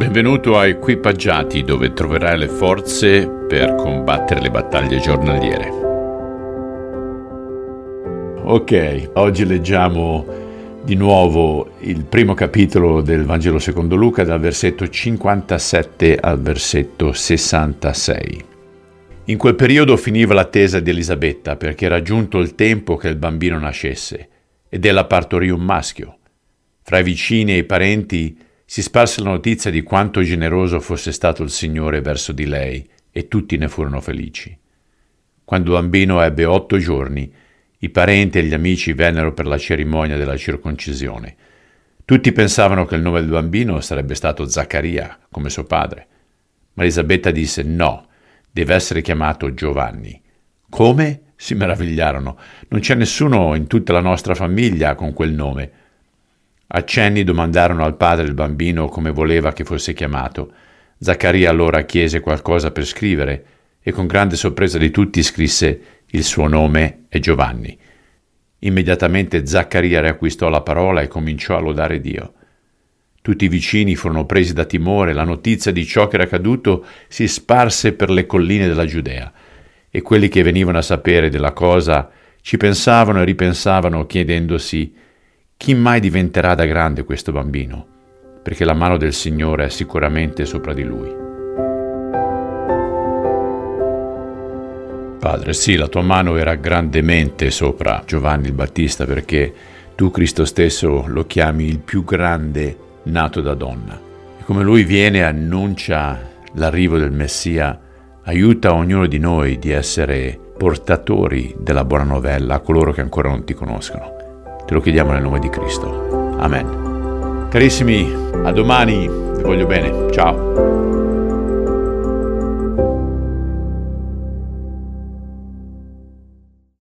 Benvenuto a Equipaggiati dove troverai le forze per combattere le battaglie giornaliere. Ok, oggi leggiamo di nuovo il primo capitolo del Vangelo secondo Luca dal versetto 57 al versetto 66. In quel periodo finiva l'attesa di Elisabetta perché era giunto il tempo che il bambino nascesse ed ella partorì un maschio. Fra i vicini e i parenti si sparse la notizia di quanto generoso fosse stato il Signore verso di lei e tutti ne furono felici. Quando il bambino ebbe otto giorni, i parenti e gli amici vennero per la cerimonia della circoncisione. Tutti pensavano che il nome del bambino sarebbe stato Zaccaria, come suo padre. Ma Elisabetta disse no, deve essere chiamato Giovanni. Come? si meravigliarono. Non c'è nessuno in tutta la nostra famiglia con quel nome. Accenni domandarono al padre il bambino come voleva che fosse chiamato. Zaccaria allora chiese qualcosa per scrivere e con grande sorpresa di tutti scrisse il suo nome è Giovanni. Immediatamente Zaccaria riacquistò la parola e cominciò a lodare Dio. Tutti i vicini furono presi da timore, la notizia di ciò che era accaduto si sparse per le colline della Giudea, e quelli che venivano a sapere della cosa ci pensavano e ripensavano chiedendosi chi mai diventerà da grande questo bambino? Perché la mano del Signore è sicuramente sopra di lui. Padre, sì, la tua mano era grandemente sopra Giovanni il Battista perché tu, Cristo stesso, lo chiami il più grande nato da donna. E come lui viene e annuncia l'arrivo del Messia, aiuta ognuno di noi di essere portatori della buona novella a coloro che ancora non ti conoscono. Te lo chiediamo nel nome di Cristo. Amen. Carissimi, a domani, vi voglio bene. Ciao.